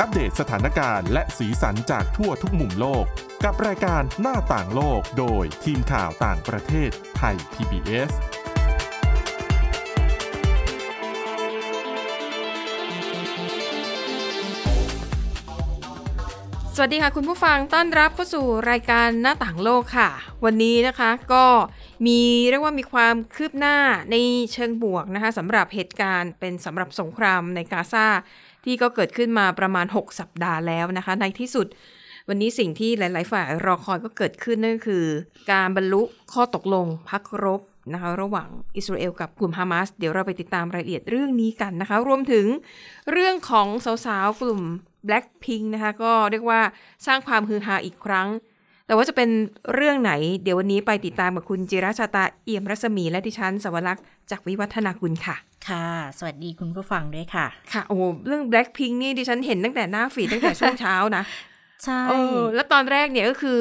อัปเดตสถานการณ์และสีสันจากทั่วทุกมุมโลก กับรายการหน้าต่างโลกโดยทีมข่าวต่างประเทศไทย PBS สวัสดีค่ะคุณผู้ฟังต้อนรับเข้าสู่รายการหน้าต่างโลกค่ะ วันนี้นะคะก็มีเรียกว่ามีความคืบหน้าในเชิงบวกนะคะสำหรับเหตุการณ์เป็นสำหรับสงครามในกาซา ที่ก็เกิดขึ้นมาประมาณ 6 สัปดาห์แล้วนะคะ ในที่สุดวันนี้สิ่งที่หลาย ๆ ฝ่ายรอคอยก็เกิดขึ้นนั่นคือ การบรรลุข้อตกลงพักรบนะคะระหว่างอิสราเอลกับกลุ่มฮามาสเดี๋ยวเราไปติดตามรายละเอียดเรื่องนี้กันนะคะ รวมถึงเรื่องของสาว ๆ กลุ่ม Blackpink นะคะก็เรียกว่าสร้างความฮือฮาอีกครั้ง แต่ว่าจะเป็นเรื่องไหน เดี๋ยววันนี้ไปติดตามกับคุณจิราชาตาเอี่ยมรัศมีและดิฉันสวรักษ์จากวิวัฒนาคุณค่ะ ค่ะ สวัสดีคุณผู้ฟังด้วยค่ะ ค่ะ โอ้โหเรื่อง Blackpink นี่ดิฉันเห็นตั้งแต่หน้าฟีดตั้งแต่ช่วงเช้านะ ใช่เออแล้วตอนแรกเนี่ยก็คือ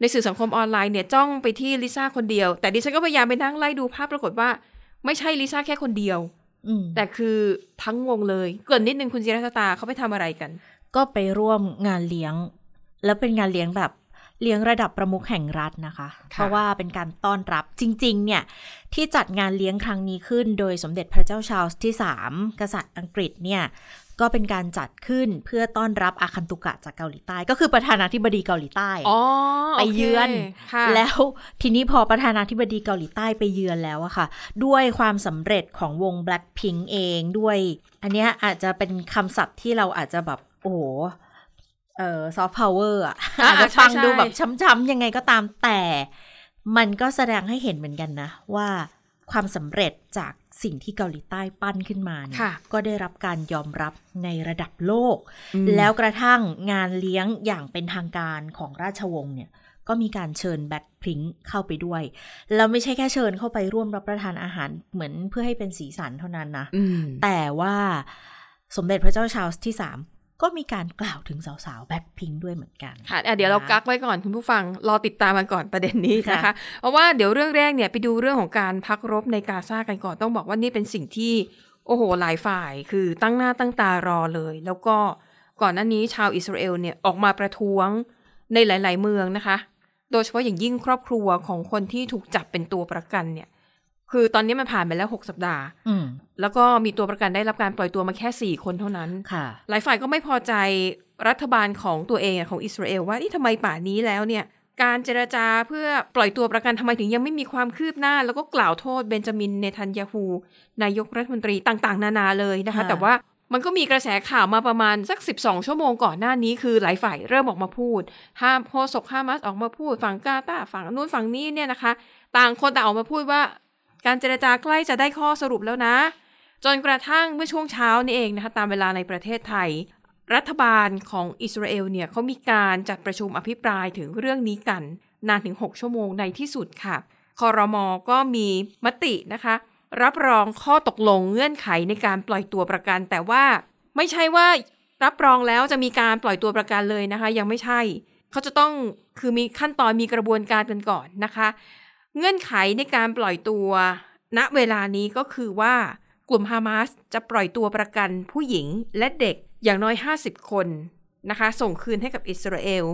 ในสื่อสังคมออนไลน์เนี่ยจ้องไปที่ลิซ่าคนเดียว แต่ดิฉันก็พยายามไปนั่งไล่ดูภาพปรากฏว่า ไม่ใช่ลิซ่าแค่คนเดียวอืมแต่คือทั้งวงเลย เกรินนิดนึงคุณจิราชาตาเขาไปทำอะไรกัน ก็ไปร่วมงานเลี้ยง แล้วเป็นงานเลี้ยงแบบ เลี้ยงระดับประมุขแห่งรัฐนะคะ เพราะว่าเป็นการต้อนรับจริง ๆ เนี่ย ที่จัดงานเลี้ยงครั้งนี้ขึ้น โดยสมเด็จพระเจ้าชาร์ลส์ที่ 3 กษัตริย์อังกฤษเนี่ยก็เป็นการจัดขึ้นเพื่อต้อนรับอาคันตุกะจากเกาหลีใต้ ก็คือประธานาธิบดีเกาหลีใต้อ๋อไปเยือนโคค่ะแล้วทีนี้พอประธานาธิบดีเกาหลีใต้ไปเยือนแล้วอะค่ะ ด้วยความสำเร็จของวง Blackpink เองด้วย อันเนี้ยอาจจะเป็นคำศัพท์ที่เราอาจจะแบบ โอ้โห เอ่อซอฟต์พาวเวอร์อะอ่าอาจจะฟังใช่ดูแบบใช่ช้ำๆยังไงก็ตามแต่ มันก็แสดงให้เห็นเหมือนกันนะ ว่าความสำเร็จจากสิ่งที่เกาหลีใต้ปั้นขึ้นมาเนี่ยค่ะก็ได้รับการยอมรับในระดับโลกอืมแล้วกระทั่งงานเลี้ยงอย่างเป็นทางการของราชวงศ์เนี่ย ก็มีการเชิญแบ็คพริงเข้าไปด้วย แล้วไม่ใช่แค่เชิญเข้าไปร่วมรับประทานอาหารเหมือนเพื่อให้เป็นสีสันเท่านั้นนะอืมแต่ว่าสมเด็จพระเจ้าชาร์ลส์ที่สาม ก็มีการกล่าวถึงสาวๆแบ็คพิงด้วยเหมือนกัน ค่ะอะเดี๋ยวเรากักไว้ก่อนคุณผู้ฟัง รอติดตามกันก่อนประเด็นนี้นะคะค่ะเพราะว่าเดี๋ยวเรื่องแรกเนี่ยไปดูเรื่องของการพักรบในกาซากันก่อนต้องบอกว่านี่เป็นสิ่งที่โอ้โหหลายฝ่ายคือตั้งหน้าตั้งตารอเลย แล้วก็ก่อนหน้านี้ชาวอิสราเอลเนี่ยออกมาประท้วงในหลาย ๆ เมืองนะคะ โดยเฉพาะอย่างยิ่งครอบครัวของคนที่ถูกจับเป็นตัวประกันเนี่ย คือตอนนี้มันผ่านไปแล้ว6สัปดาห์อืมแล้วก็มีตัวประกันได้รับการปล่อยตัวมาแค่4คนเท่านั้นค่ะหลายฝ่ายก็ไม่พอใจรัฐบาลของตัวเองอะของอิสราเอลว่านี่ทำไมป่านนี้แล้วเนี่ย การเจรจาเพื่อปล่อยตัวประกันทำไมถึงยังไม่มีความคืบหน้า แล้วก็กล่าวโทษเบนจามินเนทันยาฮูนายกรัฐมนตรีต่าง ๆ นานาเลยนะคะค่ะแต่ว่ามันก็มีกระแสข่าวมาประมาณสัก 12 ชั่วโมงก่อนหน้านี้คือหลายฝ่ายเริ่มออกมาพูด ห้ามโฆษกฮามาสออกมาพูดฝั่งกาตาร์ฝั่งนู้นฝั่งนี้เนี่ยนะคะ ต่างคนต่างออกมาพูดว่า การเจรจาใกล้จะได้ข้อสรุปแล้วนะ จนกระทั่งเมื่อช่วงเช้านี่เองนะคะตามเวลาในประเทศไทย รัฐบาลของอิสราเอลเนี่ยเขามีการจัดประชุมอภิปรายถึงเรื่องนี้กัน นานถึง 6 ชั่วโมงในที่สุดค่ะคอรมอก็มีมตินะคะ รับรองข้อตกลงเงื่อนไขในการปล่อยตัวประกัน แต่ว่าไม่ใช่ว่ารับรองแล้วจะมีการปล่อยตัวประกันเลยนะคะ ยังไม่ใช่ เขาจะต้องคือมีขั้นตอนมีกระบวนการกันก่อนนะคะ เงื่อนไขในการปล่อยตัว ณเวลานี้ก็คือว่ากลุ่มฮามาสจะปล่อยตัวประกันผู้หญิงและเด็กอย่างน้อย 50 คนนะคะ ส่งคืนให้กับอิสราเอล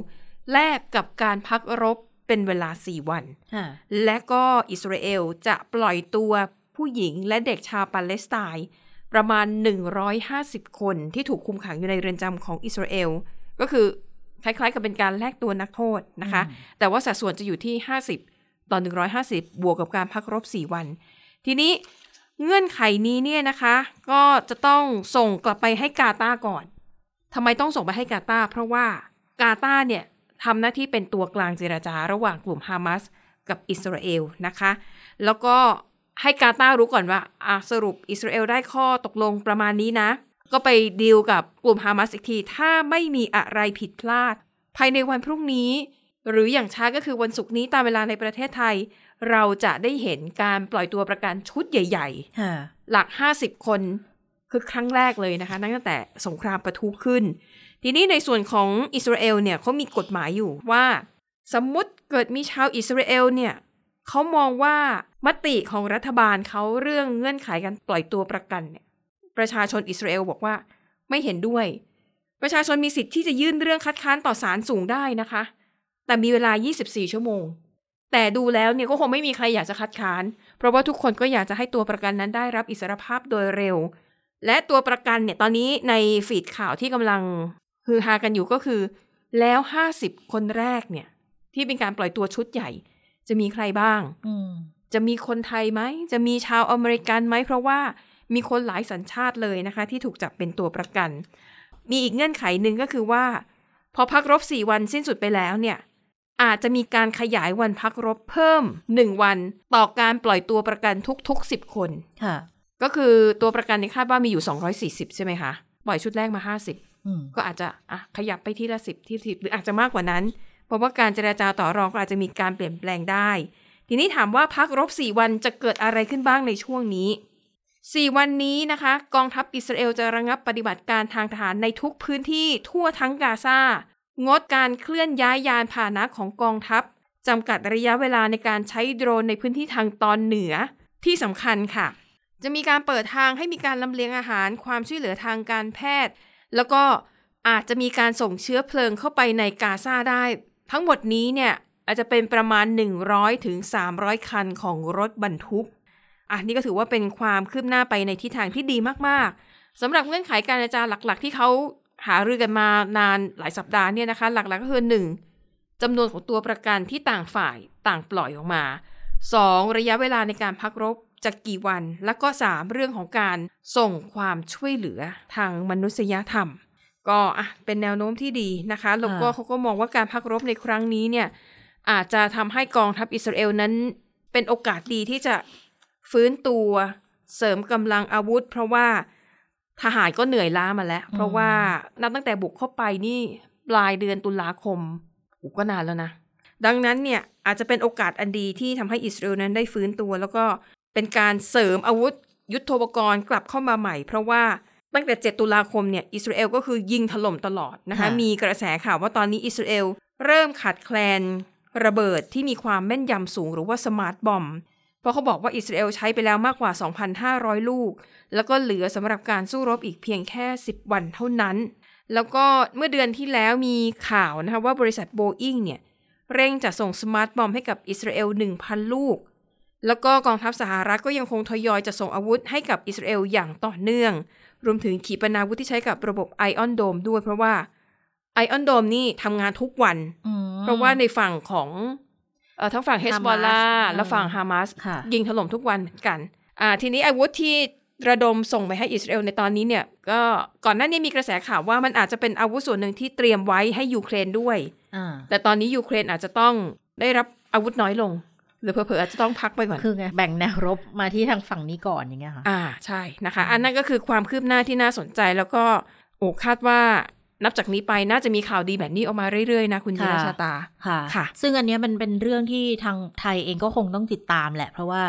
แลกกับการพักรบเป็นเวลา 4 วันค่ะและก็อิสราเอลจะปล่อยตัวผู้หญิงและเด็กชาวปาเลสไตน์ประมาณ 150 คนที่ถูกคุมขังอยู่ในเรือนจำของอิสราเอลก็คือคล้ายๆกับเป็นการแลกตัวนักโทษนะคะ แต่ว่าสัดส่วนจะอยู่ที่ 50 ต่อ 150 บวกกับการพักรบ 4 วัน ทีนี้เงื่อนไขนี้เนี่ยนะคะ ก็จะต้องส่งกลับไปให้กาตาร์ก่อนทำไมต้องส่งไปให้กาตาร์เพราะว่ากาตาร์เนี่ยทำหน้าที่เป็นตัวกลางเจรจาระหว่างกลุ่มฮามาสกับอิสราเอลนะคะ แล้วก็ให้กาตาร์รู้ก่อนว่าอะสรุปอิสราเอลได้ข้อตกลงประมาณนี้นะ ก็ไปดีลกับกลุ่มฮามาสอีกที ถ้าไม่มีอะไรผิดพลาด ภายในวันพรุ่งนี้ หรืออย่างช้าก็คือวันศุกร์นี้ตามเวลาในประเทศไทย เราจะได้เห็นการปล่อยตัวประกันชุดใหญ่ค่ะๆหลัก50คนคือครั้งแรกเลยนะคะตั้งแต่สงครามประทุขึ้น ทีนี้ในส่วนของอิสราเอลเนี่ยเขามีกฎหมายอยู่ว่า สมมุติเกิดมีชาวอิสราเอลเนี่ยเขามองว่ามติของรัฐบาลเขาเรื่องเงื่อนไขการปล่อยตัวประกันเนี่ยประชาชนอิสราเอลบอกว่าไม่เห็นด้วย ประชาชนมีสิทธิ์ที่จะยื่นเรื่องคัดค้านต่อศาลสูงได้นะคะ แต่มีเวลา 24 ชั่วโมง แต่ดูแล้วเนี่ยก็คงไม่มีใครอยากจะคัดค้าน เพราะว่าทุกคนก็อยากจะให้ตัวประกันนั้นได้รับอิสรภาพโดยเร็ว และตัวประกันเนี่ยตอนนี้ในฟีดข่าวที่กำลังฮือฮากันอยู่ก็คือ แล้ว 50 คนแรกเนี่ย ที่เป็นการปล่อยตัวชุดใหญ่ จะมีใครบ้างอืมจะมีคนไทยไหม จะมีชาวอเมริกันไหม เพราะว่ามีคนหลายสัญชาติเลยนะคะ ที่ถูกจับเป็นตัวประกัน มีอีกเงื่อนไขหนึ่งก็คือว่า พอพักรบ4วันสิ้นสุดไปแล้วเนี่ย อาจจะมีการขยายวันพักรบเพิ่ม 1 วัน ต่อการปล่อยตัวประกันทุก ๆ 10 คนค่ะ ก็คือตัวประกันในคาดว่ามีอยู่ 240 ใช่ไหมคะ ปล่อยชุดแรกมา 50อืมก็อาจจะอะขยับไปที่ละสิบที่สิบหรืออาจจะมากกว่านั้น เพราะว่าการเจราจาต่อรองก็อาจจะมีการเปลี่ยนแปลงได้ ทีนี้ถามว่าพักรบ 4 วันจะเกิดอะไรขึ้นบ้างในช่วงนี้4 วันนี้นะคะ กองทัพอิสราเอลจะระงับปฏิบัติการทางทหารในทุกพื้นที่ทั่วทั้งกาซา งดการเคลื่อนย้ายยานพาหนะของกองทัพจำกัดระยะเวลาในการใช้โดรนในพื้นที่ทางตอนเหนือที่สำคัญค่ะ จะมีการเปิดทางให้มีการลำเลียงอาหาร ความช่วยเหลือทางการแพทย์ แล้วก็อาจจะมีการส่งเชื้อเพลิงเข้าไปในกาซาได้ ทั้งหมดนี้เนี่ยอาจจะเป็นประมาณ 100ถึง300 คันของรถบรรทุกอะนี่ก็ถือว่าเป็นความคืบหน้าไปในทิศทางที่ดีมากๆสำหรับเงื่อนไขการเจรจาหลัก ๆ ที่เขา หารือกันมานานหลายสัปดาห์เนี่ยนะคะ หลักๆก็คือ 1. จำนวนของตัวประกันที่ต่างฝ่ายต่างปล่อยออกมา 2. ระยะเวลาในการพักรบจะกี่วัน แล้วก็ 3. เรื่องของการส่งความช่วยเหลือทางมนุษยธรรม ก็อะเป็นแนวโน้มที่ดีนะคะแล้วก็อ่าเขาก็มองว่าการพักรบในครั้งนี้เนี่ยอาจจะทำให้กองทัพอิสราเอลนั้น เป็นโอกาสดีที่จะฟื้นตัวเสริมกำลังอาวุธ เพราะว่า ทหารก็เหนื่อยล้ามาแล้ว เพราะว่านับตั้งแต่บุกเข้าไปนี่ปลายเดือนตุลาคมโอ้ก็นานแล้วนะ ดังนั้นเนี่ยอาจจะเป็นโอกาสอันดีที่ทำให้อิสราเอลนั้นได้ฟื้นตัว แล้วก็เป็นการเสริมอาวุธยุทโธปกรณ์กลับเข้ามาใหม่ เพราะว่าตั้งแต่ 7 ตุลาคมเนี่ยอิสราเอลก็คือยิงถล่มตลอดนะคะค่ะมีกระแสข่าวว่าตอนนี้อิสราเอลเริ่มขาดแคลนระเบิดที่มีความแม่นยำสูงหรือว่าสมาร์ทบอม เพราะเขาบอกว่าอิสราเอลใช้ไปแล้วมากกว่า 2,500 ลูก แล้วก็เหลือสำหรับการสู้รบอีกเพียงแค่ 10 วันเท่านั้น แล้วก็เมื่อเดือนที่แล้วมีข่าวนะคะว่าบริษัทโบอิงเนี่ยเร่งจะส่ง smart bomb ให้กับอิสราเอล 1,000 ลูก แล้วก็กองทัพสหรัฐก็ยังคงทยอยจะส่งอาวุธให้กับอิสราเอลอย่างต่อเนื่อง รวมถึงขีปนาวุธที่ใช้กับระบบ Iron Dome ด้วยเพราะว่า Iron Dome นี่ทำงานทุกวันอืมเพราะว่าในฝั่งของเอ่อ ทั้งฝั่งเฮซบอลลาห์ Hamas และฝั่งฮามาสค่ะยิงถล่มทุกวันเหมือนกันอ่าทีนี้อาวุธที่ระดมส่งไปให้อิสราเอลในตอนนี้เนี่ยก็ก่อนหน้านี้มีกระแสข่าวว่ามันอาจจะเป็นอาวุธส่วนหนึ่งที่เตรียมไว้ให้ยูเครนด้วยอ่าแต่ตอนนี้ยูเครนอาจจะต้องได้รับอาวุธน้อยลง หรือเผลอๆอาจจะต้องพักไปก่อนคือไงแบ่งแนวรบมาที่ทางฝั่งนี้ก่อนอย่างเงี้ยค่ะอ่าใช่นะคะ อันนั้นก็คือความคืบหน้าที่น่าสนใจแล้วก็โอ้คาดว่า นับจากนี้ไปน่าจะมีข่าวดีแบบนี้ออกมาเรื่อยๆนะคุณยีค่ะราชาตาค่ะค่ะซึ่งอันเนี้ยมันเป็นเรื่องที่ทางไทยเองก็คงต้องติดตามแหละ เพราะว่า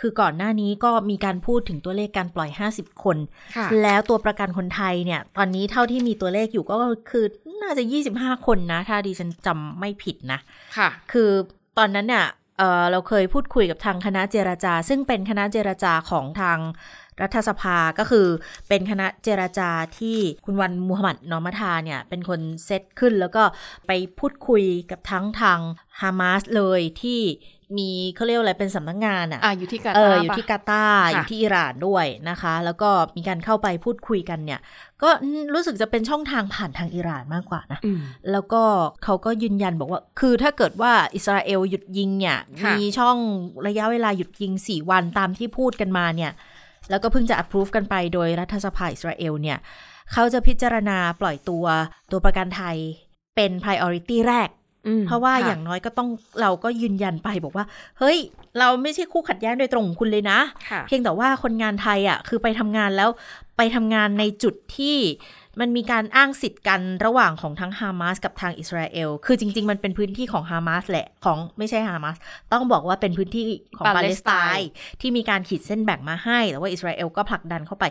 คือก่อนหน้านี้ก็มีการพูดถึงตัวเลขการปล่อย 50 คนค่ะแล้วตัวประกันคนไทยเนี่ย ตอนนี้เท่าที่มีตัวเลขอยู่ก็คือน่าจะ 25 คนนะ ถ้าดิฉันจำไม่ผิดนะค่ะ คือตอนนั้นเนี่ยเอ่อเราเคยพูดคุยกับทางคณะเจรจา ซึ่งเป็นคณะเจรจาของทาง รัฐสภาก็คือเป็นคณะเจรจาที่คุณวันมูฮัมหมัดนอมัทาเนี่ย เป็นคนเซตขึ้นแล้วก็ไปพูดคุยกับทั้งทางฮามาสเลยที่มีเขาเรียกว่าอะไรเป็นสำนักงานอะอ่าอยู่ที่กาเอตาอร์อยู่ปะที่กาตาร์ค่ะอยู่ที่อิหร่านด้วยนะคะ แล้วก็มีการเข้าไปพูดคุยกันเนี่ย ก็รู้สึกจะเป็นช่องทางผ่านทางอิหร่านมากกว่านะอืมแล้วก็เขาก็ยืนยันบอกว่า คือถ้าเกิดว่าอิสราเอลหยุดยิงเนี่ยค่ะมีช่องระยะเวลาหยุดยิง4วันตามที่พูดกันมาเนี่ย แล้วก็เพิ่งจะ approve กันไปโดยรัฐสภาอิสราเอลเนี่ย เขาจะพิจารณาปล่อยตัวตัวประกันไทยเป็น priority แรกอืมเพราะว่าค่อย่างน้อยก็ต้องเราก็ยืนยันไปบอกว่า เฮ้ย เราไม่ใช่คู่ขัดแย้งโดยตรงของคุณเลยนะค่ะเพียงแต่ว่าคนงานไทยอะคือไปทำงานแล้วไปทำงานในจุดที่ มันมีการอ้างสิทธิ์กันระหว่างของทั้งฮามาสกับทางอิสราเอล คือจริง ๆ มันเป็นพื้นที่ของฮามาสแหละ ของไม่ใช่ฮามาส ต้องบอกว่าเป็นพื้นที่ของปาปาเลเลสสไตไตน์น์ที่มีการขีดเส้นแบ่งมาให้ แต่ว่าอิสราเอลก็ผลักดันเข้าไป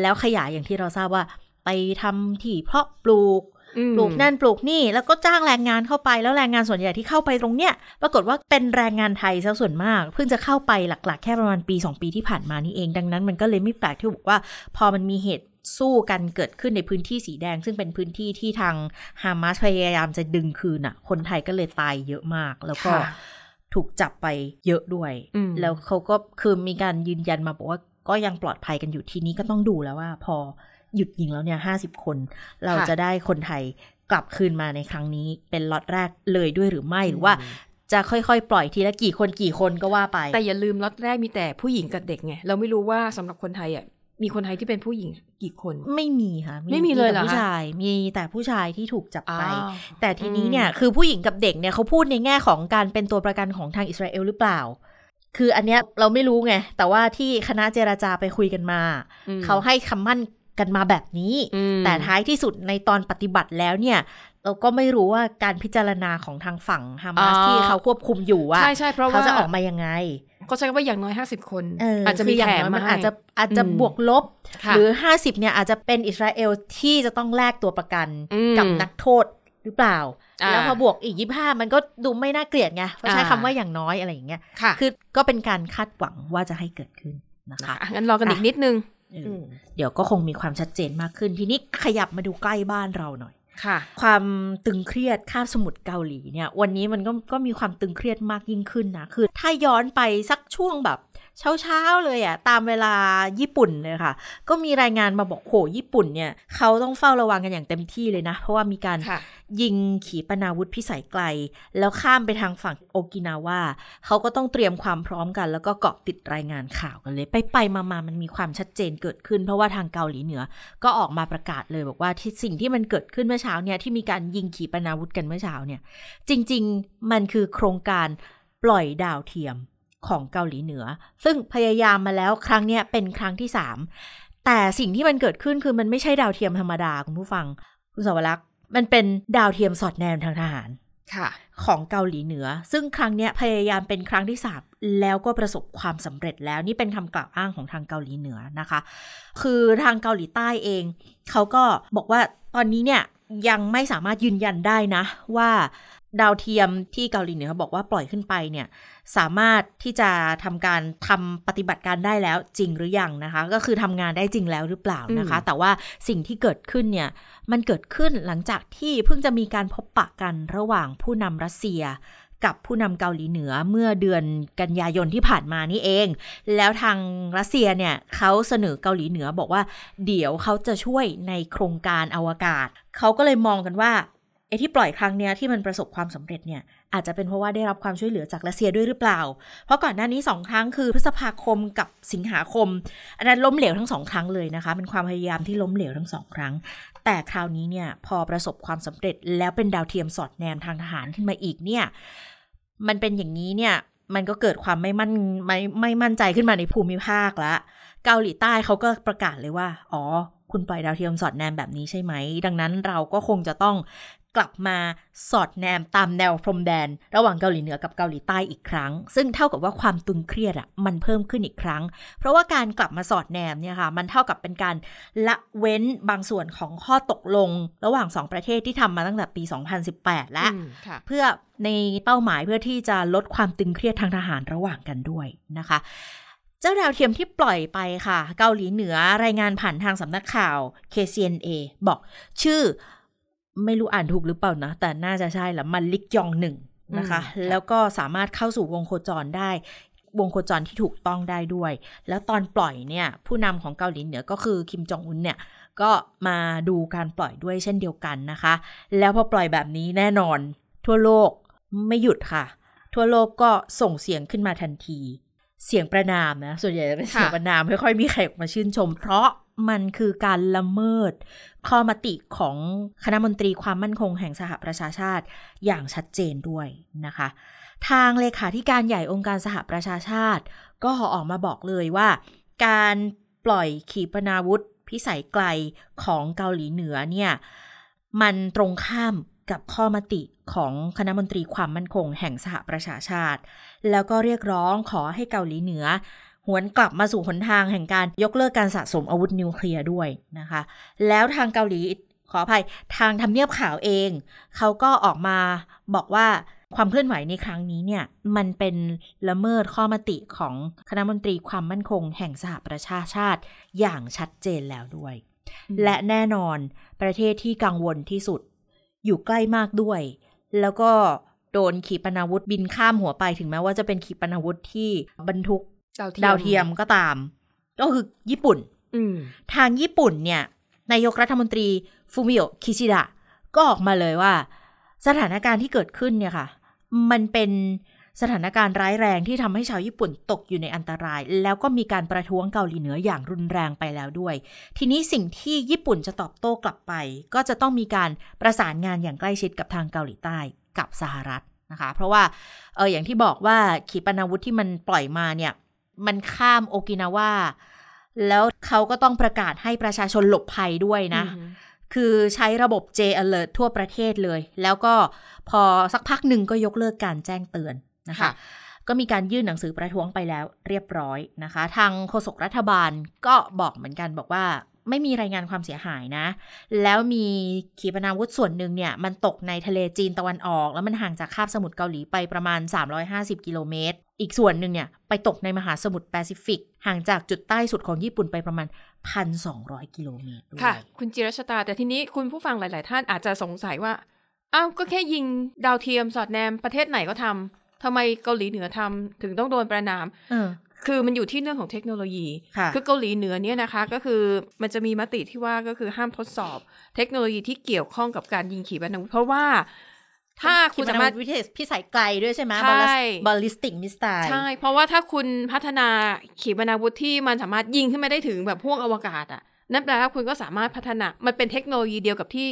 แล้วขยายอย่างที่เราทราบว่าไปทำที่เพาะปลูกอืมปลูกนั่นปลูกนี่แล้วก็จ้างแรงงานเข้าไปแล้วแรงงานส่วนใหญ่ที่เข้าไปตรงเนี้ยปรากฏว่าเป็นแรงงานไทยซะส่วนมาก เพิ่งจะเข้าไปหลัก ๆ แค่ประมาณปี 2 ปีที่ผ่านมานี่เอง ดังนั้นมันก็เลยไม่แปลกที่บอกว่า พอมันมีเหตุ สู้กันเกิดขึ้นในพื้นที่สีแดง ซึ่งเป็นพื้นที่ที่ทางฮามาสพยายามจะดึงคืนอะ คนไทยก็เลยตายเยอะมาก แล้วก็ค่ะถูกจับไปเยอะด้วยอืมแล้วเขาก็คือมีการยืนยันมาบอกว่าก็ยังปลอดภัยกันอยู่ทีนี้ก็ต้องดูแล้วว่า พอหยุดยิงแล้วเนี่ยห้าสิบคน เราจะได้คนไทยกลับคืนมาในครั้งนี้เป็นล็อตแรกเลยด้วยหรือไม่หรือว่าจะค่อยๆ ปล่อยทีละกี่คนกี่คนก็ว่าไป แต่อย่าลืมล็อตแรกมีแต่ผู้หญิงกับเด็กไง เราไม่รู้ว่าสำหรับคนไทยอะ มีคนไทยที่เป็นผู้หญิงกี่คน ไม่มีค่ะ ไม่มีเลยเหรอแต่คะผู้ชายมีแต่ผู้ชายที่ถูกจับไปอ้าวแต่ทีนี้เนี่ยคือผู้หญิงกับเด็กเนี่ยเขาพูดในแง่ของการเป็นตัวประกันของทางอิสราเอลหรือเปล่า คืออันเนี้ยเราไม่รู้ไง แต่ว่าที่คณะเจรจาไปคุยกันมาอืมเขาให้คำมั่น กันมาแบบนี้อืมแต่ท้ายที่สุดในตอนปฏิบัติแล้วเนี่ย เราก็ไม่รู้ว่าการพิจารณาของทางฝั่งฮามาสที่เขาควบคุมอยู่ว่าใช่ใช่เพราะว่าเขาจะออกมายังไงเขาใช้คำว่าอย่างน้อยห้าสิบคนเอออาจจะมีคืย่แถงมน้อยมามันให้อาจจะอาจจะอืมบวกลบค่ะหรือ 50เนี่ยอาจจะเป็นอิสราเอลที่จะต้องแลกตัวประกันอืมกับนักโทษหรือเปล่าอ่าแล้วพอบวกอีก25มันก็ดูไม่น่าเกลียดไงเพราะใช้อ่าคำว่าอย่างน้อยอะไรอย่างเงี้ยค่ะคือก็เป็นการคาดหวังว่าจะให้เกิดขึ้นนะคะอะงั้นรอกันอีกนิดนึง เอออมเดี๋ยวก็คงมีความชัดเจนมากขึ้น ทีนี้ขยับมาดูใกล้บ้านเราหน่อยค่ะ ความตึงเครียดคาบสมุทรเกาหลีเนี่ย วันนี้มันก็ก็มีความตึงเครียดมากยิ่งขึ้นนะ คือ ถ้าย้อนไปสักช่วงแบบ เช้าเช้าๆเลยอะตามเวลาญี่ปุ่นเลยค่ะ ก็มีรายงานมาบอกโหญี่ปุ่นเนี่ยเขาต้องเฝ้าระวังกันอย่างเต็มที่เลยนะ เพราะว่ามีการค่ะยิงขีปนาวุธพิสัยไกล แล้วข้ามไปทางฝั่งโอกินาวาเขาก็ต้องเตรียมความพร้อมกัน แล้วก็เกาะติดรายงานข่าวกันเลย ไปไปๆมาๆมันมีความชัดเจนเกิดขึ้น เพราะว่าทางเกาหลีเหนือ ก็ออกมาประกาศเลยบอกว่าที่สิ่งที่มันเกิดขึ้นเมื่อเช้าเนี่ยที่มีการยิงขีปนาวุธกันเมื่อเช้าเนี่ย จริง ๆ มันคือโครงการปล่อยดาวเทียม ของเกาหลีเหนือ ซึ่งพยายามมาแล้วครั้งเนี้ยเป็นครั้งที่สามแต่สิ่งที่มันเกิดขึ้นคือมันไม่ใช่ดาวเทียมธรรมดาคุณผู้ฟังคุณสวรักษ์มันเป็นดาวเทียมสอดแนมทางทหารค่ะ ของเกาหลีเหนือ ซึ่งครั้งเนี้ยพยายามเป็นครั้งที่สามแล้วก็ประสบความสำเร็จแล้วนี่เป็นคำกล่าวอ้างของทางเกาหลีเหนือนะคะ คือทางเกาหลีใต้เอง เขาก็บอกว่าตอนนี้เนี่ยยังไม่สามารถยืนยันได้นะ ว่า ดาวเทียมที่เกาหลีเหนือเขาบอกว่าปล่อยขึ้นไปเนี่ยสามารถที่จะทำการทำปฏิบัติการได้แล้วจริงหรือยังนะคะ ก็คือทำงานได้จริงแล้วหรือเปล่านะคะอืมแต่ว่าสิ่งที่เกิดขึ้นเนี่ยมันเกิดขึ้นหลังจากที่เพิ่งจะมีการพบปะกันระหว่างผู้นำรัสเซียกับผู้นำเกาหลีเหนือเมื่อเดือนกันยายนที่ผ่านมานี่เอง แล้วทางรัสเซียเนี่ยเขาเสนอเกาหลีเหนือบอกว่า เดี๋ยวเขาจะช่วยในโครงการอวกาศ เขาก็เลยมองกันว่า ไอ้ที่ปล่อยครั้งเนี้ยที่มันประสบความสำเร็จเนี่ยอาจจะเป็นเพราะว่าได้รับความช่วยเหลือจากรัสเซียด้วยหรือเปล่า เพราะก่อนหน้านี้สองครั้งคือพฤษภาคมกับสิงหาคม อันนั้นล้มเหลวทั้งสองครั้งเลยนะคะเป็นความพยายามที่ล้มเหลวทั้งสองครั้ง แต่คราวนี้เนี่ยพอประสบความสำเร็จแล้วเป็นดาวเทียมสอดแนมทางทหารขึ้นมาอีกเนี่ยมันเป็นอย่างนี้เนี่ยมันก็เกิดความไม่มั่นไม่ไม่มั่นใจขึ้นมาในภูมิภาคละเกาหลีใต้เขาก็ประกาศเลยว่า อ๋อคุณปล่อยดาวเทียมสอดแนมแบบนี้ใช่ไหม ดังนั้นเราก็คงจะต้อง กลับมาสอดแนมตามแนวพรมแดน ระหว่างเกาหลีเหนือกับเกาหลีใต้อีกครั้ง ซึ่งเท่ากับว่าความตึงเครียดอะมันเพิ่มขึ้นอีกครั้ง เพราะว่าการกลับมาสอดแนมเนี่ยค่ะมันเท่ากับเป็นการละเว้นบางส่วนของข้อตกลง ระหว่างสองประเทศที่ทำมาตั้งแต่ปี 2018 แล้วอืมค่ะเพื่อในเป้าหมายเพื่อที่จะลดความตึงเครียดทางทหารระหว่างกันด้วยนะคะเจ้าดาวเทียมที่ปล่อยไปค่ะ เกาหลีเหนือรายงานผ่านทางสำนักข่าว KCNA บอกชื่อ ไม่รู้อ่านถูกหรือเปล่านะ แต่น่าจะใช่ละมันลิกยองหนึ่งนะคะอืมค่ะแล้วก็สามารถเข้าสู่วงโคจรได้ วงโคจรที่ถูกต้องได้ด้วย แล้วตอนปล่อยเนี่ย ผู้นำของเกาหลีเหนือก็คือคิมจองอุนเนี่ยก็มาดูการปล่อยด้วยเช่นเดียวกันนะคะ แล้วพอปล่อยแบบนี้แน่นอน ทั่วโลกไม่หยุดค่ะ ทั่วโลกก็ส่งเสียงขึ้นมาทันที เสียงประนามนะ ส่วนใหญ่จะเป็นเสียงค่ะประนามไม่ค่อยมีใครออกมาชื่นชม เพราะ มันคือการละเมิด ข้อมติของคณะมนตรีความมั่นคงแห่งสหประชาชาติอย่างชัดเจนด้วยนะคะ ทางเลขาธิการใหญ่องค์การสหประชาชาติ ก็ออกมาบอกเลยว่า การปล่อยขีปนาวุธพิสัยไกลของเกาหลีเหนือเนี่ยมันตรงข้ามกับข้อมติของคณะมนตรีความมั่นคงแห่งสหประชาชาติ แล้วก็เรียกร้องขอให้เกาหลีเหนือ หวนกลับมาสู่หนทางแห่งการยกเลิกการสะสมอาวุธนิวเคลียร์ด้วยนะคะ แล้วทางเกาหลีขออภัยทางทำเนียบข่าวเอง เขาก็ออกมาบอกว่าความเคลื่อนไหวในครั้งนี้เนี่ย มันเป็นละเมิดข้อมติของคณะมนตรีความมั่นคงแห่งสหประชาชาติอย่างชัดเจนแล้วด้วย และแน่นอนประเทศที่กังวลที่สุด อยู่ใกล้มากด้วย แล้วก็โดนขีปนาวุธบินข้ามหัวไปถึงแม้ว่าจะเป็นขีปนาวุธที่บรรทุก ดาวเทียมดาวเทียมก็ตาม ก็คือญี่ปุ่นอืมทางญี่ปุ่นเนี่ยนายกรัฐมนตรีฟูมิโอคิชิดะก็ออกมาเลยว่า สถานการณ์ที่เกิดขึ้นเนี่ยค่ะ มันเป็นสถานการณ์ร้ายแรงที่ทำให้ชาวญี่ปุ่นตกอยู่ในอันตราย แล้วก็มีการประท้วงเกาหลีเหนืออย่างรุนแรงไปแล้วด้วย ทีนี้สิ่งที่ญี่ปุ่นจะตอบโต้กลับไป ก็จะต้องมีการประสานงานอย่างใกล้ชิดกับทางเกาหลีใต้กับสหรัฐนะคะ เพราะว่าเอออย่างที่บอกว่าขีปนาวุธที่มันปล่อยมาเนี่ย มันข้ามโอกินาวาแล้วเขาก็ต้องประกาศให้ประชาชนหลบภัยด้วยนะอืมคือใช้ระบบ J alert ทั่วประเทศเลย แล้วก็พอสักพักหนึ่งก็ยกเลิกการแจ้งเตือนนะคะค่ะก็มีการยื่นหนังสือประท้วงไปแล้วเรียบร้อยนะคะ ทางโฆษกรัฐบาลก็บอกเหมือนกันบอกว่า ไม่มีรายงานความเสียหายนะ แล้วมีขีปนาวุธส่วนหนึ่งเนี่ย มันตกในทะเลจีนตะวันออก แล้วมันห่างจากคาบสมุทรเกาหลีไปประมาณ 350 กิโลเมตร อีกส่วนหนึ่งเนี่ย ไปตกในมหาสมุทรแปซิฟิก ห่างจากจุดใต้สุดของญี่ปุ่นไปประมาณ 1,200 กิโลเมตรด้วยค่ะ คุณจิรชตา แต่ทีนี้คุณผู้ฟังหลาย ๆ ท่านอาจจะสงสัยว่าอ้าวก็แค่ยิงดาวเทียมสอดแนมประเทศไหนก็ททำไมเกาหลีเหนือทำถึงต้องโดนประณามเออ คือมันอยู่ที่เรื่องของเทคโนโลยีค่ะอเกาหลีเหนือเนี่ยนะคะ ก็คือมันจะมีมติที่ว่าก็คือห้ามทดสอบเทคโนโลยีที่เกี่ยวข้องกับการยิงขีปนาวุธเพราะว่าถ้าคุณสามารถขีปนวุธวิทยพิสัยไกลด้วยใช่ไหมใช่ ballis listic missile ใช่ เพราะว่าถ้าคุณพัฒนาขีปนาวุธที่มันสามารถยิงขึ้นมาได้ถึงแบบพวกอวกาศอะนั่นแปลว่าคุณก็สามารถพัฒนา มันเป็นเทคโนโลยีเดียวกับที่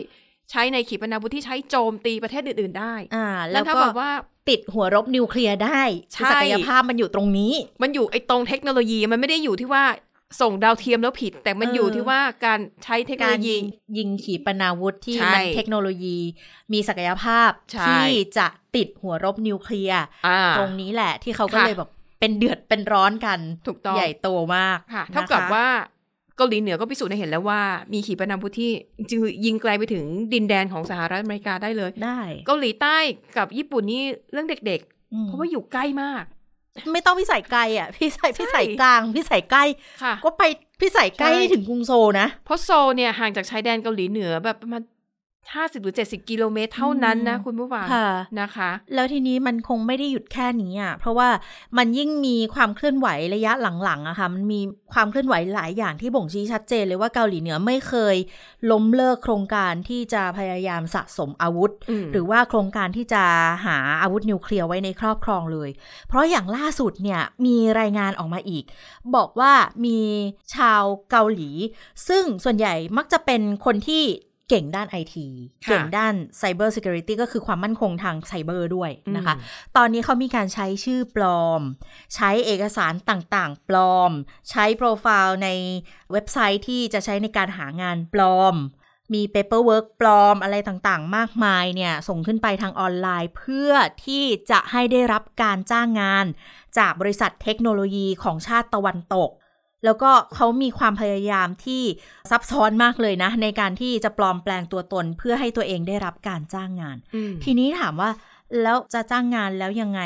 ใช้ในขีปนาวุธที่ใช้โจมตีประเทศอื่น ๆ ได้ อ่า แล้แล้ววถ้าก็แบบว่า ติดหัวรบนิวเคลียร์ได้ใช่คือศักยภาพมันอยู่ตรงนี้ มันอยู่ไอ้ตรงเทคโนโลยีมันไม่ได้อยู่ที่ว่าส่งดาวเทียมแล้วผิด แต่มันเออออยู่ที่ว่าการใช้เทคโนกาโลรยียิงยิงขีปนาวุธที่ใช่มันเทคโนโลยีมีศักยภาพใช่ที่จะติดหัวรบนิวเคลียร์อ่าตรงนี้แหละที่เขาก็ค่ะเลยแบบเป็นเดือดเป็นร้อนกันถูกต้องใหญ่โตมากค่ะนะคะเท่ากับว่า เกาหลีเหนือก็พิสูจน์ให้เห็นแล้วว่ามีขีปนาวุธที่จริงๆยิงไกลไปถึงดินแดนของสหรัฐอเมริกาได้เลย ได้ เกาหลีใต้กับญี่ปุ่นนี่เรื่องเด็กอืๆมเพราะว่าอยู่ใกล้มาก ไม่ต้องพิสัยไกลอะพิสัยพิสัยกลางพิสัยใกล้ค่ะก็ไปพิสัยใกล้ใช่ถึงกรุงโซลนะ เพราะโซลเนี่ยห่างจากชายแดนเกาหลีเหนือแบบประมาณ ห้าสิบหรือเจ็ดสิบกิโลเมตรเท่านั้นนะอืมคุณผู้ฟังค่ะนะคะ แล้วทีนี้มันคงไม่ได้หยุดแค่นี้อะเพราะว่ามันยิ่งมีความเคลื่อนไหวระยะหลังๆอะค่ะมันมีความเคลื่อนไหวหลายอย่างที่บ่งชี้ชัดเจนเลยว่าเกาหลีเหนือไม่เคย ล้มเลิกโครงการที่จะพยายามสะสมอาวุธอืมหรือว่าโครงการที่จะหาอาวุธนิวเคลียร์ไว้ในครอบครองเลย เพราะอย่างล่าสุดเนี่ยมีรายงานออกมาอีก บอกว่ามีชาวเกาหลี ซึ่งส่วนใหญ่มักจะเป็นคนที่ เก่งด้านไอทีค่ะเก่งด้าน Cyber Security ก็คือความมั่นคงทางไซเบอร์ด้วยนะคะอืมตอนนี้เขามีการใช้ชื่อปลอม ใช้เอกสารต่างๆ ปลอม ใช้โปรไฟล์ในเว็บไซต์ที่จะใช้ในการหางานปลอม มี paperwork ปลอมอะไรต่างๆ มากมายเนี่ย ส่งขึ้นไปทางออนไลน์ เพื่อที่จะให้ได้รับการจ้างงาน จากบริษัทเทคโนโลยีของชาติตะวันตก แล้วก็เขามีความพยายามที่ซับซ้อนมากเลยนะ ในการที่จะปลอมแปลงตัวตนเพื่อให้ตัวเองได้รับการจ้างงานอืมทีนี้ถามว่าแล้วจะจ้างงานแล้วยังไง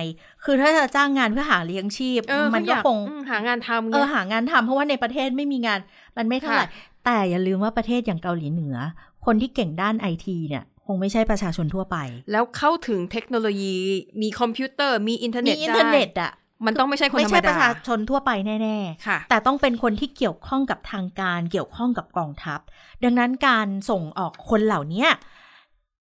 คือถ้าจะจ้างงานเพื่อหาเลี้ยงชีพเออมันเขาอก็ยากคงอืมหางานทำเอไงอหางานทำเพราะว่าในประเทศไม่มีงาน มันไม่เท่าไหร่ค่ะแต่อย่าลืมว่าประเทศอย่างเกาหลีเหนือ คนที่เก่งด้านไอทีเนี่ยคงไม่ใช่ประชาชนทั่วไป แล้วเข้าถึงเทคโนโลยี มีคอมพิวเตอร์ มีอินเทอร์เน็มีตอินเทอร์เน็ตได้อะ มันต้องไม่ใช่คนไม่ธรรใช่มประดาชาชนทั่วไปแน่ค่ะๆแต่ต้องเป็นคนที่เกี่ยวข้องกับทางการเกี่ยวข้องกับกองทัพ ดังนั้นการส่งออกคนเหล่าเนี้ย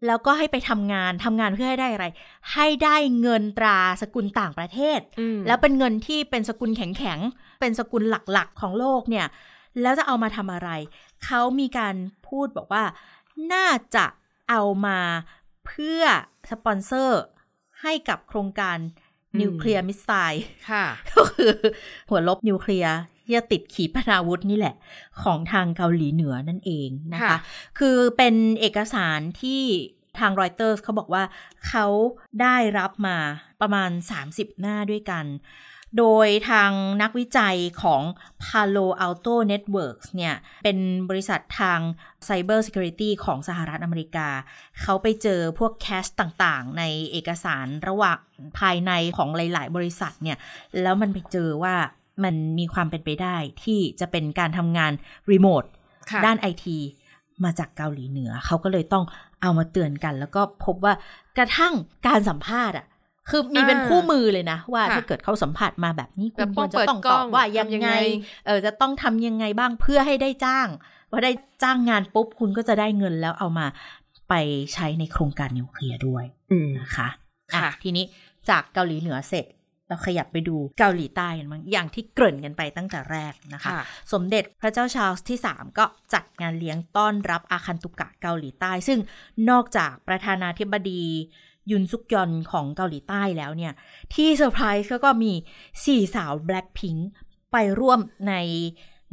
แล้วก็ให้ไปทำงานทำงานเพื่อให้ได้อะไร ให้ได้เงินตราสกุลต่างประเทศอืมแล้วเป็นเงินที่เป็นสกุลแข็งๆ เป็นสกุลหลักๆของโลกเนี่ย แล้วจะเอามาทำอะไร เขามีการพูดบอกว่า น่าจะเอามาเพื่อสปอนเซอร์ให้กับโครงการ nuclear missile ค่ะก็คือหัวลบนิวเคลียร์ที่จะติดขีปนาวุธนี่แหละ ของทางเกาหลีเหนือนั่นเองนะคะค่ะคือเป็นเอกสารที่ทางรอยเตอร์สเขาบอกว่าเขาได้รับมาประมาณ 30 หน้าด้วยกัน โดยทางนักวิจัยของ Palo Alto Networks เนี่ย เป็นบริษัททาง Cyber Security ของสหรัฐอเมริกา เขาไปเจอพวกแคชต่างๆ ในเอกสารระหว่างภายในของหลาย ๆ บริษัทเนี่ย แล้วมันไปเจอว่ามันมีความเป็นไปได้ที่จะเป็นการทำงานรีโมทค่ะด้านไอทีมาจากเกาหลีเหนือ เขาก็เลยต้องเอามาเตือนกัน แล้วก็พบว่ากระทั่งการสัมภาษณ์อะ คือมีเป็นอ่าคู่มือเลยนะ ว่าค่ะถ้าเกิดเขาสัมผัสมาแบบนี้คุแบบณต้ควองรจะเปิดต้องกตล้อองบว่ายังทำยังไงไงเออจะต้องทำยังไงบ้างเพื่อให้ได้จ้างพอได้จ้างงานปุ๊บคุณก็จะได้เงินแล้วเอามาไปใช้ในโครงการนิวเคลียร์ด้วยอืมนะคะอะค่ะทีนี้จากเกาหลีเหนือเสร็จเราขยับไปดูเกาหลีใต้กันบ้างอย่างที่เกริ่นกันไปตั้งแต่แรกนะคะค่ะสมเด็จพระเจ้าชาร์ลส์ที่ 3 ก็จัดงานเลี้ยงต้อนรับอาคันตุกะเกาหลีใต้ ซึ่งนอกจากประธานาธิบดี ยุนซอกยอลของเกาหลีใต้แล้วเนี่ย ที่เซอร์ไพรส์ก็มีสี่สาว Blackpink ไปร่วมใน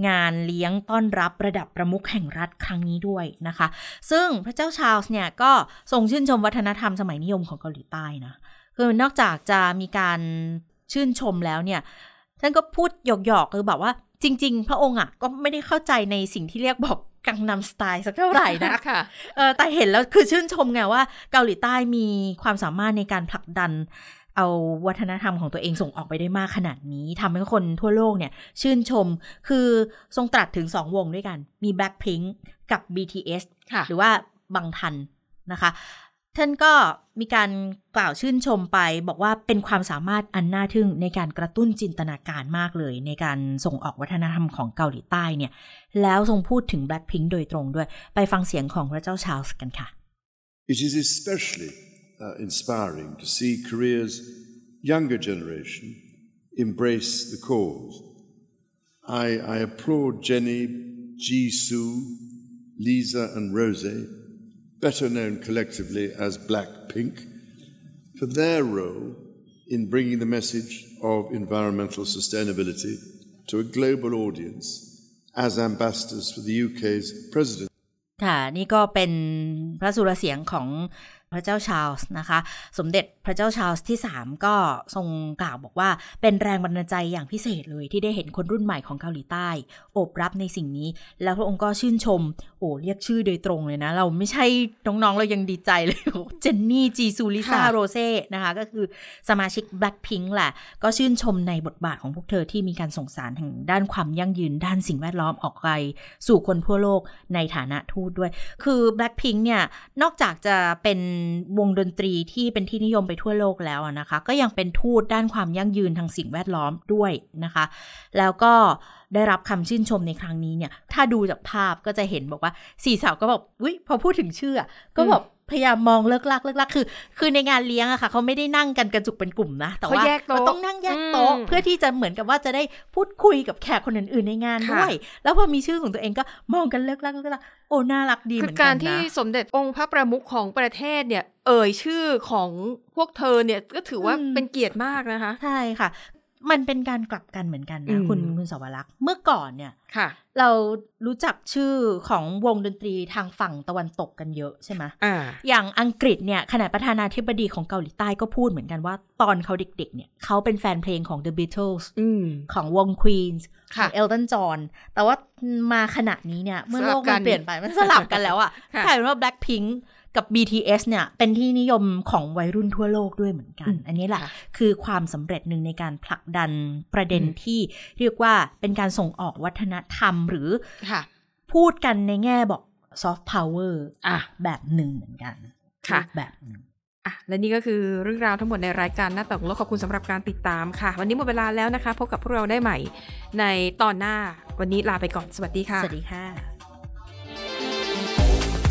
งานเลี้ยงต้อนรับระดับประมุขแห่งรัฐครั้งนี้ด้วยนะคะ ซึ่งพระเจ้าชาร์ลส์เนี่ยก็ทรงชื่นชมวัฒนธรรมสมัยนิยมของเกาหลีใต้นะ คือนอกจากจะมีการชื่นชมแล้วเนี่ย ท่านก็พูดหยอกๆคือแบบว่าจริง ๆ พระองค์อะก็ไม่ได้เข้าใจในสิ่งที่เรียกบอก กังนำสไตล์สักเท่าไหร่นะค่ะเออแต่เห็นแล้วคือชื่นชมไงว่าเกาหลีใต้มีความสามารถในการผลักดัน เอาวัฒนธรรมของตัวเองส่งออกไปได้มากขนาดนี้ทำให้คนทั่วโลกเนี่ย ชื่นชมคือทรงตรัสถึงสองวงด้วยกัน มี Blackpink กับ BTS ค่ะหรือว่าบังทันนะคะ ท่านก็มีการกล่าวชื่นชมไป บอกว่าเป็นความสามารถอันน่าทึ่งในการกระตุ้นจินตนาการมากเลย ในการส่งออกวัฒนธรรมของเกาหลีใต้เนี่ย แล้วทรงพูดถึง Blackpink โดยตรงด้วย ไปฟังเสียงของพระเจ้าชาลส์กันค่ะ It is especially uh, inspiring to see Korea's younger generation embrace the cause. I, I applaud Jenny, Jisoo, Lisa, and Rose, better known collectively as Blackpink, for their role in bringing the message of environmental sustainability to a global audience as ambassadors for the UK's president. ค่ะนี่ก็เป็นพระสุรเสียงของ พระเจ้าชาลส์นะคะ สมเด็จพระเจ้าชาลส์ที่ 3 ก็ทรงกล่าวบอกว่าเป็นแรงบันดาลใจอย่างพิเศษเลยที่ได้เห็นคนรุ่นใหม่ของเกาหลีใต้โอบรับในสิ่งนี้ แล้วพระองค์ก็ชื่นชม โอ้เรียกชื่อโดยตรงเลยนะ เราไม่ใช่น้องๆ เรายังดีใจเลยเจนนี่จีซูลิซาค่ะโรเซ่นะคะ ก็คือสมาชิก Blackpink แหละ ก็ชื่นชมในบทบาทของพวกเธอที่มีการส่งสารทางด้านความยั่งยืนด้านสิ่งแวดล้อมออกไปสู่คนทั่วโลกในฐานะทูตด้วย คือ Blackpink เนี่ยนอกจากจะเป็นวงดนตรีที่เป็นที่นิยมไปทั่วโลกแล้วอะนะคะ ก็ยังเป็นทูตด้านความยั่งยืนทางสิ่งแวดล้อมด้วยนะคะ แล้วก็ได้รับคำชื่นชมในครั้งนี้เนี่ย ถ้าดูจากภาพก็จะเห็นบอกว่าสี่สาวก็แบบอุ้ยพอพูดถึงชื่ออะก็แบบ พยายามมองเลิกลักเลิกลักคือ คือในงานเลี้ยงอะค่ะ เขาไม่ได้นั่งกันกระจุกเป็นกลุ่มนะ แต่ว่าเขาแยกโต๊ะมันต้องนั่งแยกโต๊ะอืมเพื่อที่จะเหมือนกับว่าจะได้พูดคุยกับแขกคนอื่นๆในงานค่ะด้วย แล้วพอมีชื่อของตัวเองก็มองกันเลิกลักเลิกลักโอ้น่ารักดีเหคืมืออนกัการนนะที่สมเด็จองค์พระประมุขของประเทศเนี่ยเอ่ยชื่อของพวกเธอเนี่ยก็ถือว่าอืมเป็นเกียรติมากนะคะ ใช่ค่ะ มันเป็นการกลับกันเหมือนกันอืนะมคุณคุณสาวรักษ์เมื่อก่อนเนี่ยค่ะ เรารู้จักชื่อของวงดนตรีทางฝั่งตะวันตกกันเยอะใช่ไหมอ่าอย่างอังกฤษเนี่ยขณะประธานาธิบดีของเกาหลีใต้ก็พูดเหมือนกันว่า ตอนเขาเด็กๆ เนี่ยเขาเป็นแฟนเพลงของ The Beatles อืมของวง Queen ขค่ะอง Elton John แต่ว่ามาขณะนี้เนี่ย เมื่อสโลลับกกัมันนเปลี่ยนไปมันสลับกันแล้วอะค่ะกลายเป็นว่า Blackpink กับ BTS เนี่ย เป็นที่นิยมของวัยรุ่นทั่วโลกด้วยเหมือนกันอืมอันนี้แหละค่ะคือความสำเร็จหนึ่งในการผลักดันประเด็นอืมที่เรียกว่าเป็นการส่งออกวัฒนธรรมหรือค่ะพูดกันในแง่บอก soft power อะแบบหนึ่งเหมือนกัน ค่ะแบบหนึ่งอะและนี่ก็คือเรื่องราวทั้งหมดในรายการหน้าต่างโลกขอบคุณสำหรับการติดตามค่ะ วันนี้หมดเวลาแล้วนะคะ พบกับพวกเราได้ใหม่ ในตอนหน้าวันนี้ลาไปก่อนสวัสดีค่ะ สวัสดีค่ะ